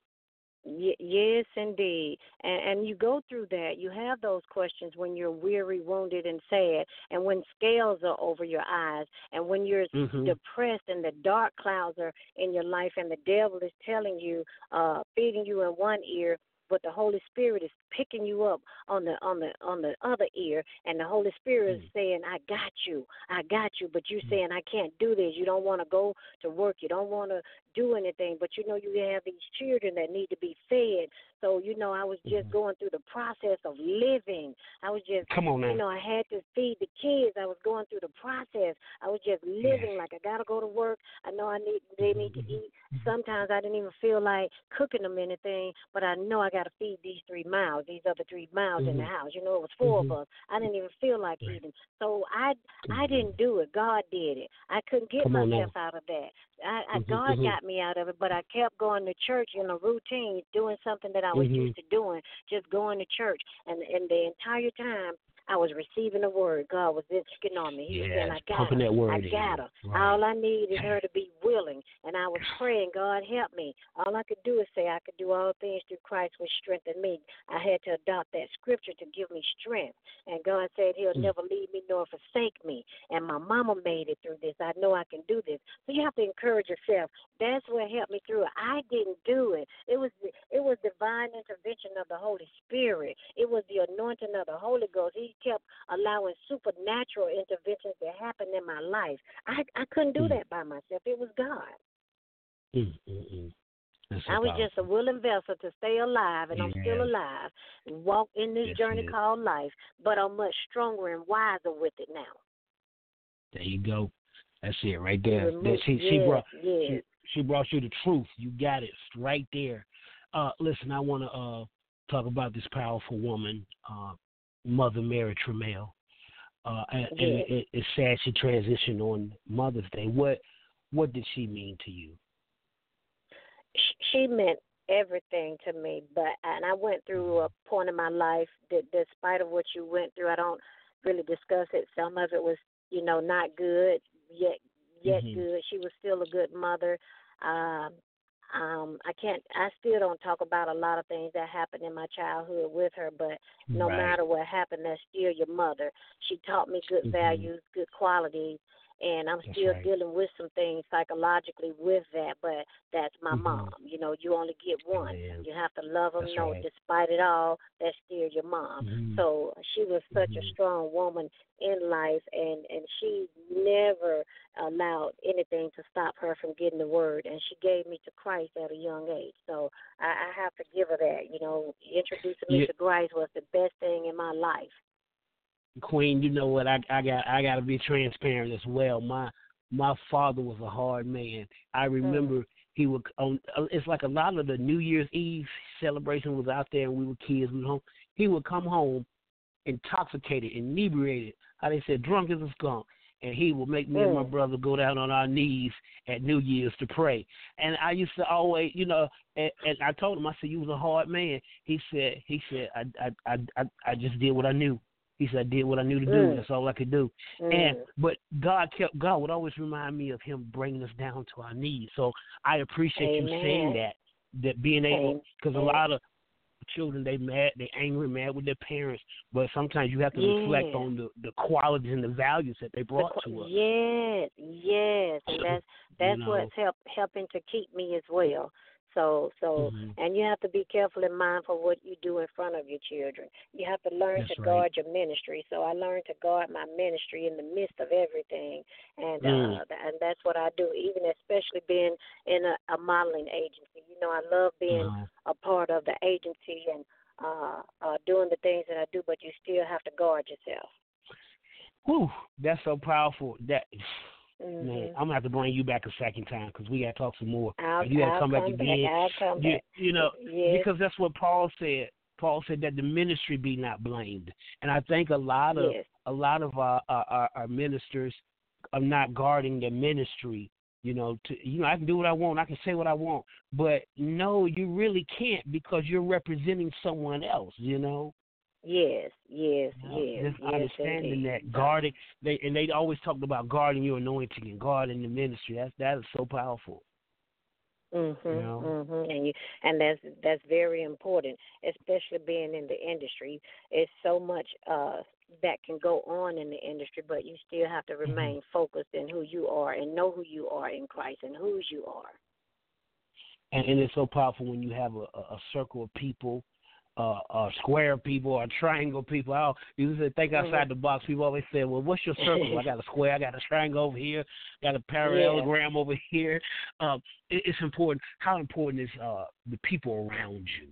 Y- yes, indeed. And, and you go through that. You have those questions when you're weary, wounded, and sad, and when scales are over your eyes, and when you're Mhm. depressed and the dark clouds are in your life, and the devil is telling you, uh, feeding you in one ear, but the Holy Spirit is picking you up on the on the on the other ear, and the Holy Spirit is mm. saying, "I got you, I got you," but you're mm. saying, "I can't do this." You don't want to go to work. You don't want to do anything, but you know you have these children that need to be fed. So you know, I was just going through the process of living. I was just, Come on now. you know, I had to feed the kids. I was going through the process. I was just living like I gotta go to work. I know I need they need to eat. Sometimes I didn't even feel like cooking them anything, but I know I gotta feed these three mouths, these other three mouths in the Mhm. house. You know, it was 4 Mhm. of us. I didn't even feel like eating. So I I didn't do it. God did it. I couldn't get Come myself out of that. I, I Mhm, God mhm. got me out of it, but I kept going to church in a routine, doing something that I was Mhm. used to doing, just going to church. And and the entire time I was receiving the word. God was insisting on me. He was saying, I got her. word I got her. Right. All I need is her to be willing. And I was praying, God help me. All I could do is say I could do all things through Christ which strengthened me. I had to adopt that scripture to give me strength. And God said He'll Mm. never leave me nor forsake me. And my mama made it through this. I know I can do this. So you have to encourage yourself. That's what helped me through it. I didn't do it. It was it was divine intervention of the Holy Spirit. It was the anointing of the Holy Ghost. He kept allowing supernatural interventions to happen in my life. I I couldn't do Mm. that by myself. It was God. Mm, mm, mm. So I was powerful. just a willing vessel to stay alive, and I'm still alive, walk in this That's journey called life. But I'm much stronger and wiser with it now. There you go. That's it right there. That she she brought yes. she, she brought you the truth. You got it right there. Uh, listen, I want to uh talk about this powerful woman, uh, Mother Mary Trammell. Uh, and, and it, it's sad she transitioned on Mother's Day. What what did she mean to you? she meant everything to me. But and I went through a point in my life that, despite of what you went through, I don't really discuss it. Some of it was, you know, not good yet, yet Mhm. good. She was still a good mother. Um, um, I can't. I still don't talk about a lot of things that happened in my childhood with her. But no Right. matter what happened, that's still your mother. She taught me good Mhm. values, good qualities, and I'm That's still right. dealing with some things psychologically with that. But that's my Mhm. mom. You know, you only get one. Amen. You have to love them. That's know, right. despite it all, that's still your mom. Mhm. So she was such a Mhm. strong woman in life, and and she never allowed anything to stop her from getting the word. And she gave me to Christ at a young age. So I, I have to give her that. You know, introducing me Yeah. to Christ was the best thing in my life. Queen, you know what? I I got I got to be transparent as well. My my father was a hard man. I remember he would on. It's like a lot of the New Year's Eve celebration was out there, and we were kids. We were home. He would come home intoxicated, inebriated. How they said, drunk as a skunk. And he would make me and my Mm. brother go down on our knees at New Year's to pray. And I used to always, you know, and, and I told him, I said, "You was a hard man." He said, "He said, I, I, I, I just did what I knew." He said, "I did what I knew to do. Mm. That's all I could do." Mm. And but God kept God would always remind me of Him bringing us down to our knees. So I appreciate you saying that, that being able because a lot of children they mad, they angry, mad with their parents, but sometimes you have to reflect on the the qualities and the values that they brought The to us. Yes, yes, and that's that's know. what's help helping to keep me as well. So so Mhm. and you have to be careful and mindful what you do in front of your children. You have to learn That's to right. guard your ministry. So I learned to guard my ministry in the midst of everything, and Mm. uh, and that's what I do. Even especially being in a, a modeling agency. You know, I love being Uh-huh. a part of the agency and uh, uh, doing the things that I do. But you still have to guard yourself. Whew, that's so powerful. That Mhm. man, I'm gonna have to bring you back a second time because we gotta talk some more. I'll, you gotta I'll come back back. again. Come you, back. you know, Yes. because that's what Paul said. Paul said that the ministry be not blamed, and I think a lot of Yes. a lot of our, our our- our ministers are not guarding their ministry. You know, to you know, I can do what I want, I can say what I want, but no, you really can't because you're representing someone else. You know, Yes, yes, yes, just yes, understanding indeed. that guarding they and they always talked about guarding your anointing and guarding the ministry. That's that is so powerful. Mhm. You know? Mhm. And you and that's that's very important, especially being in the industry. It's so much uh that can go on in the industry, but you still have to Mm-hmm. remain focused in who you are and know who you are in Christ and whose you are. and, and it's so powerful when you have a, a circle of people, uh, a square people, or triangle people. I you said think Mm-hmm. outside the box. People always say, "Well, what's your circle?" I got a square, I got a triangle over here, got a parallelogram over here. Um, it, it's important. How important is uh, the people around you?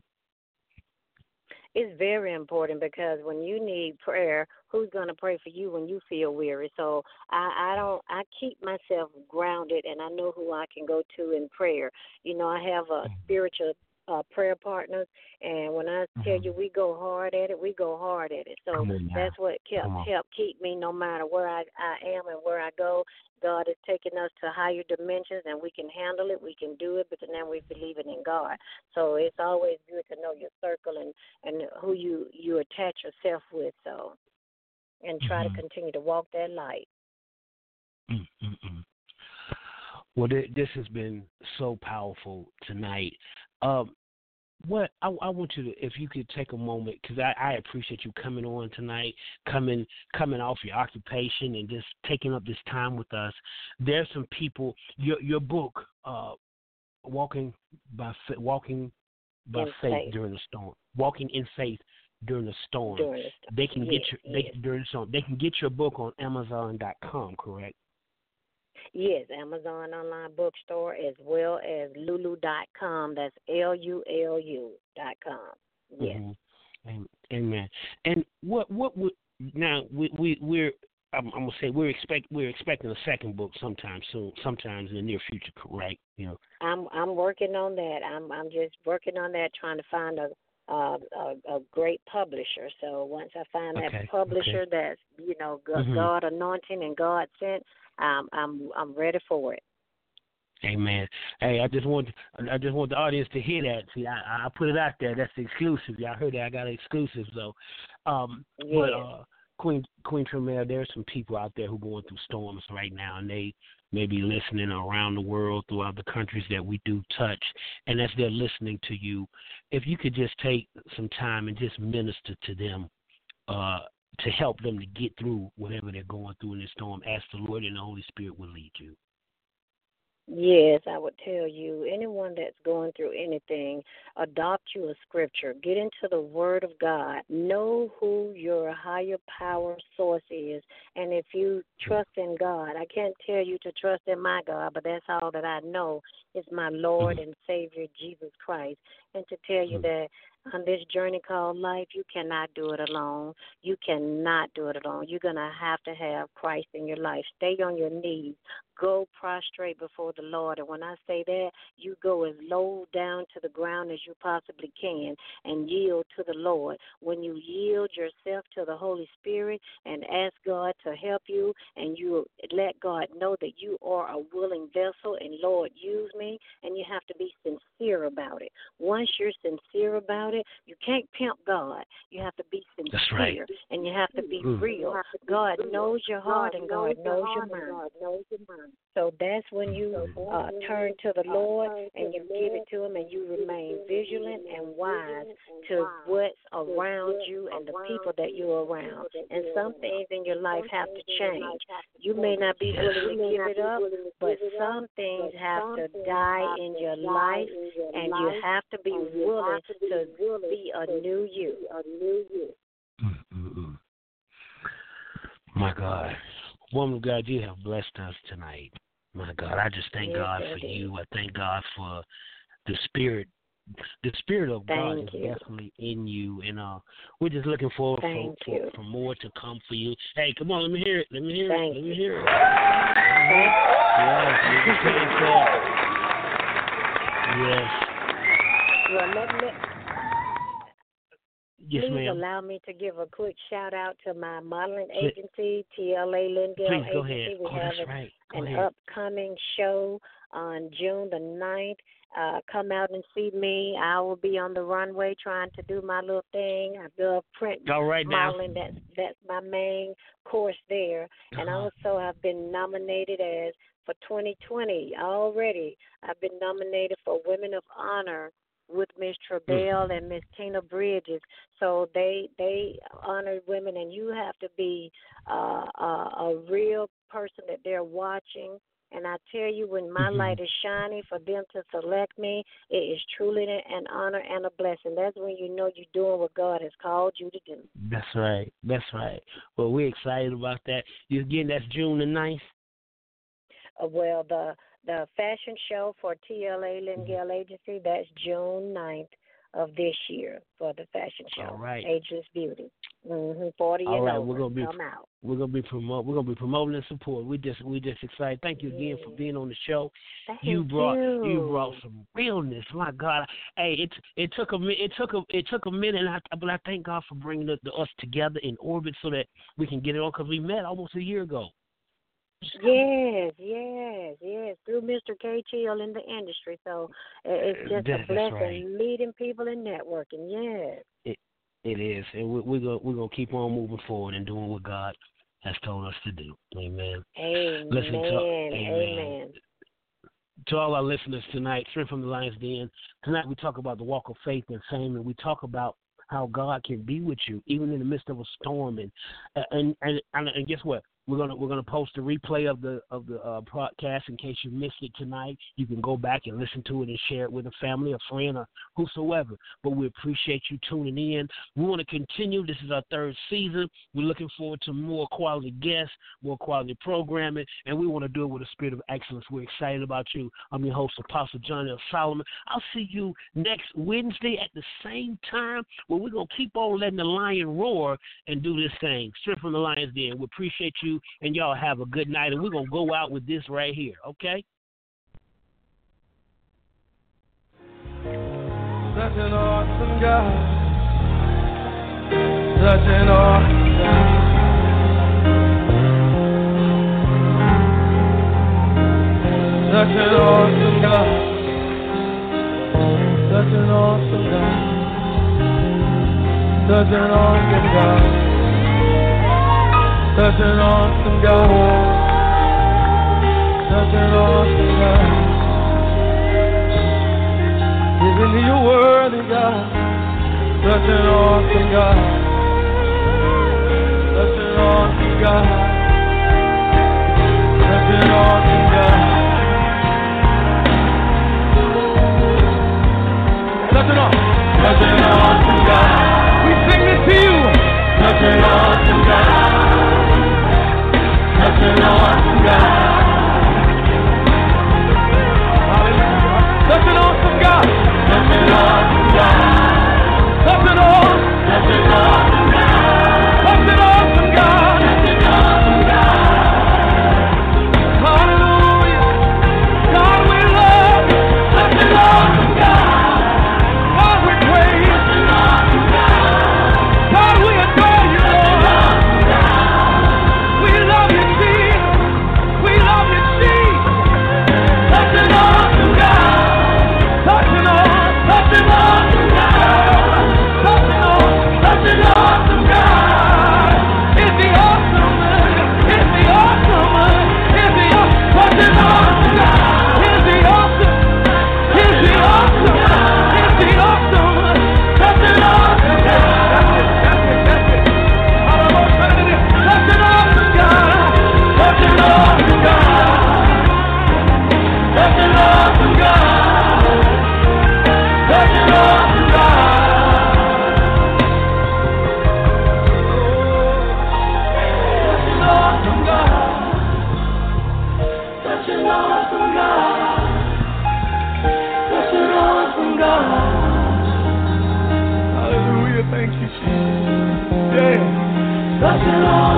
It's very important because when you need prayer, who's going to pray for you when you feel weary? So I, I don't. I keep myself grounded, and I know who I can go to in prayer. You know, I have a spiritual uh, prayer partners, and when I tell you we go hard at it, we go hard at it. So on that's what kept helped keep me no matter where I, I am and where I go. God is taking us to higher dimensions, and we can handle it. We can do it because now we believe in God. So it's always good to know your circle and and who you you attach yourself with. So and try Mhm. to continue to walk that light. Mm-mm-mm. Well, th- this has been so powerful tonight. Um, what I, I want you to, if you could take a moment, because I, I appreciate you coming on tonight, coming coming off your occupation and just taking up this time with us. There's some people. Your your book, uh, walking by walking by In faith faith. during the storm, walking in faith during the storm. During the storm. They can get Yes, your they during the storm. They can get your book on Amazon.com. Correct. Yes, Amazon online bookstore as well as lulu.com. That's L U L U dot com. Yes. Mhm. Amen. And what what would now we we we're I'm, I'm gonna say we're expect we're expecting a second book sometime soon, sometimes in the near future, right? You know. I'm I'm working on that. I'm I'm just working on that, trying to find a uh, a, a great publisher. So once I find Okay, that publisher that's you know God, Mhm. God anointing and God sent, um, I'm I'm ready for it. Amen. Hey, I just want I just want the audience to hear that. See, I I put it out there. That's exclusive. Y'all heard that? I got an exclusive. So, um, but uh, Queen Queen Tremere, there's some people out there who are going through storms right now, and they may be listening around the world, throughout the countries that we do touch, and as they're listening to you, if you could just take some time and just minister to them. Uh, to help them to get through whatever they're going through in this storm, ask the Lord and the Holy Spirit will lead you. Yes, I would tell you, anyone that's going through anything, adopt you a scripture. Get into the Word of God. Know who your higher power source is. And if you trust in God, I can't tell you to trust in my God, but that's all that I know is my Lord mm-hmm. and Savior, Jesus Christ. And to tell you mm-hmm. that on this journey called life, you cannot do it alone. You cannot do it alone. You're going to have to have Christ in your life. Stay on your knees. Go prostrate before the Lord. And when I say that, you go as low down to the ground as you possibly can and yield to the Lord. When you yield yourself to the Holy Spirit and ask God to help you, and you let God know that you are a willing vessel and Lord, use me, and you have to be sincere about it. Once you're sincere about it, you can't pimp God. You have to be sincere right. and you have to be Mm. real. God knows your heart and God knows your mind. So that's when you uh, turn to the Lord and you give it to Him and you remain vigilant and wise to what's around you and the people that you're around. And some things in your life have to change. You may not be willing to give it up, but some things have to die in your life and you have to be willing to be a new you. Mm-mm-mm. My God. Woman of God, you have blessed us tonight. My God, I just thank Yes, God for you. I thank God for the spirit. The spirit of God Thank is you. definitely in you, and uh, we're just looking forward for, for, for more to come for you. Hey, come on, let me hear it. Let me hear Thank it. Let me hear it. Yes, let me hear it. Yes, Well, let me, yes, Please ma'am. allow me to give a quick shout out to my modeling agency, TLA Lindell Please go Agency. ahead. We Oh, have that's an, right. Go an ahead. upcoming show on June the 9th. Uh, come out and see me. I will be on the runway trying to do my little thing. I love print All right now. modeling. That's that's my main course there. And Uh-huh. also, I've been nominated as for 2020 already. I've been nominated for Women of Honor with Miss Trebell and Miss Tina Bridges. So they they honor women, and you have to be uh, a, a real person that they're watching. And I tell you, when my Mhm. light is shining for them to select me, it is truly an honor and a blessing. That's when you know you're doing what God has called you to do. That's right. That's right. Well, we're excited about that. You again, that's June the 9th. Uh, well, the the fashion show for TLA Mm-hmm. Lingale Agency, that's June 9th of this year for the fashion show. All right. Ageless Beauty. Mm-hmm. 40 All right, we're gonna be Come out. we're gonna be promote we're gonna be promoting and support. We just we just excited. Thank you again for being on the show. Thank you brought you. brought some realness. My God, hey, it it took a it took a it took a minute, and I, but I thank God for bringing the, the, us together in orbit so that we can get it on because we met almost a year ago. Yes, yes, yes. Through Mr. K. Chill in the industry. So uh, it's just a blessing right. meeting people and networking. Yes. It it is, and we, we're gonna we're gonna keep on moving forward and doing what God has told us to do. Amen. Amen. Listen to- Amen. Amen. to all our listeners tonight, straight from the Lion's Den. Tonight we talk about the walk of faith and fame, and we talk about how God can be with you even in the midst of a storm. And and and and, and guess what? We're gonna we're gonna post a replay of the of the uh, podcast in case you missed it tonight. You can go back and listen to it and share it with a family, a friend, or whosoever. But we appreciate you tuning in. We want to continue. This is our third season. We're looking forward to more quality guests, more quality programming, and we want to do it with a spirit of excellence. We're excited about you. I'm your host, Apostle John L. Solomon. I'll see you next Wednesday at the same time where we're to keep on letting the lion roar and do this thing. Straight from the Lion's Den. We appreciate you, and y'all have a good night. And we're going to go out with this right here, okay? Such an awesome God. Such an awesome God. Such an awesome God. Such an awesome God. Such an awesome God. Such an awesome God. Such an awesome God. Isn't he a worthy God? Such an awesome God.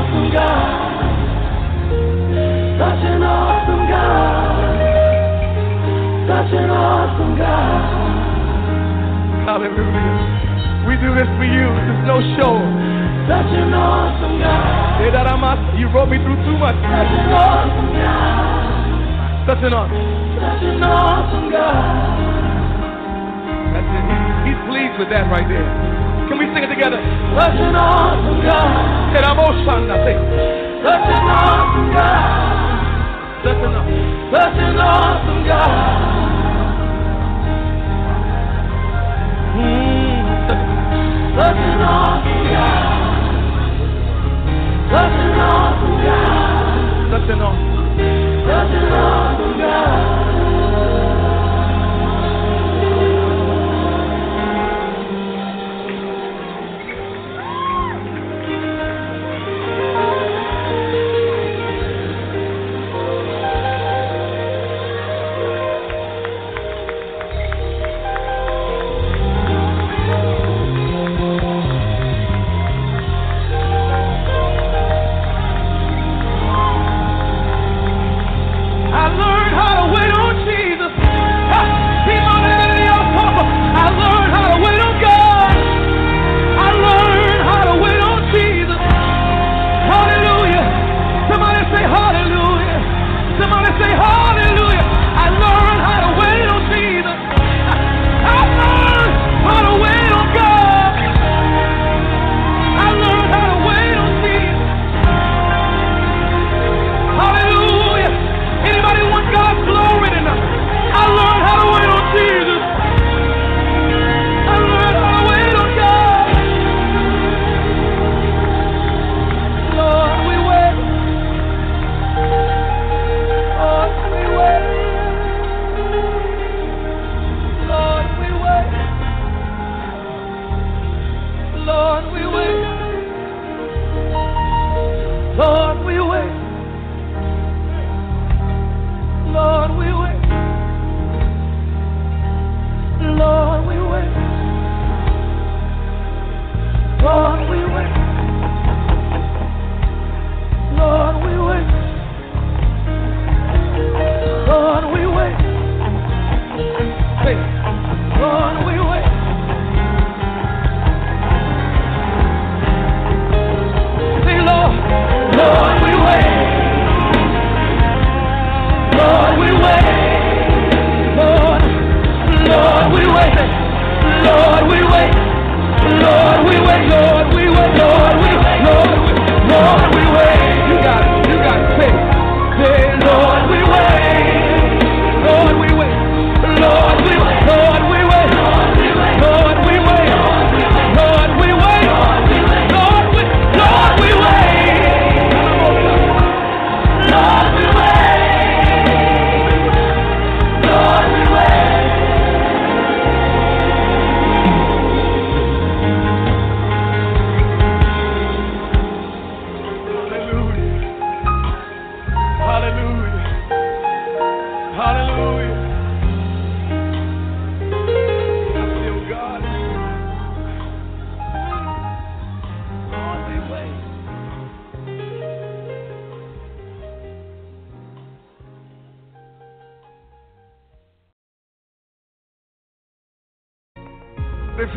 Awesome God. Such an awesome God. Such an awesome God. Hallelujah. We do this for you. This is no show. Such an awesome God. Say that I'm you brought me through too much. Such an awesome God. Such an awesome. Such an awesome God. That's it. He's pleased with that right there. Can we sing it together? Such an awesome God. That I'm Oshana. Say. Such an awesome God. Such an, such an awesome God. Mm, such, such an awesome God. Such an awesome God. Such an awesome, such an awesome God.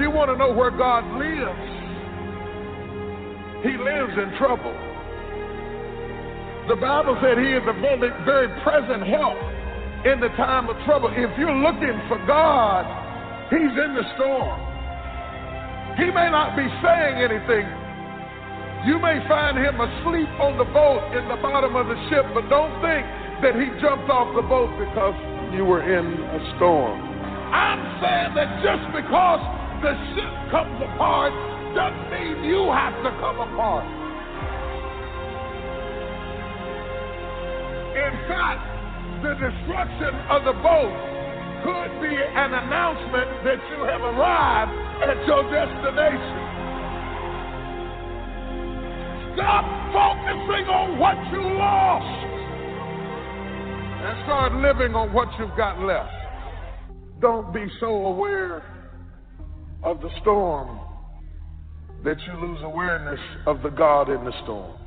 You want to know where God lives, He lives in trouble. The Bible said He is a very, very present help in the time of trouble. If you're looking for God, He's in the storm. He may not be saying anything. You may find him asleep on the boat in the bottom of the ship, but don't think that he jumped off the boat because you were in a storm. I'm saying that just because the ship comes apart doesn't mean you have to come apart. In fact, the destruction of the boat could be an announcement that you have arrived at your destination. Stop focusing on what you lost and start living on what you've got left. Don't be so aware of the storm that you lose awareness of the God in the storm.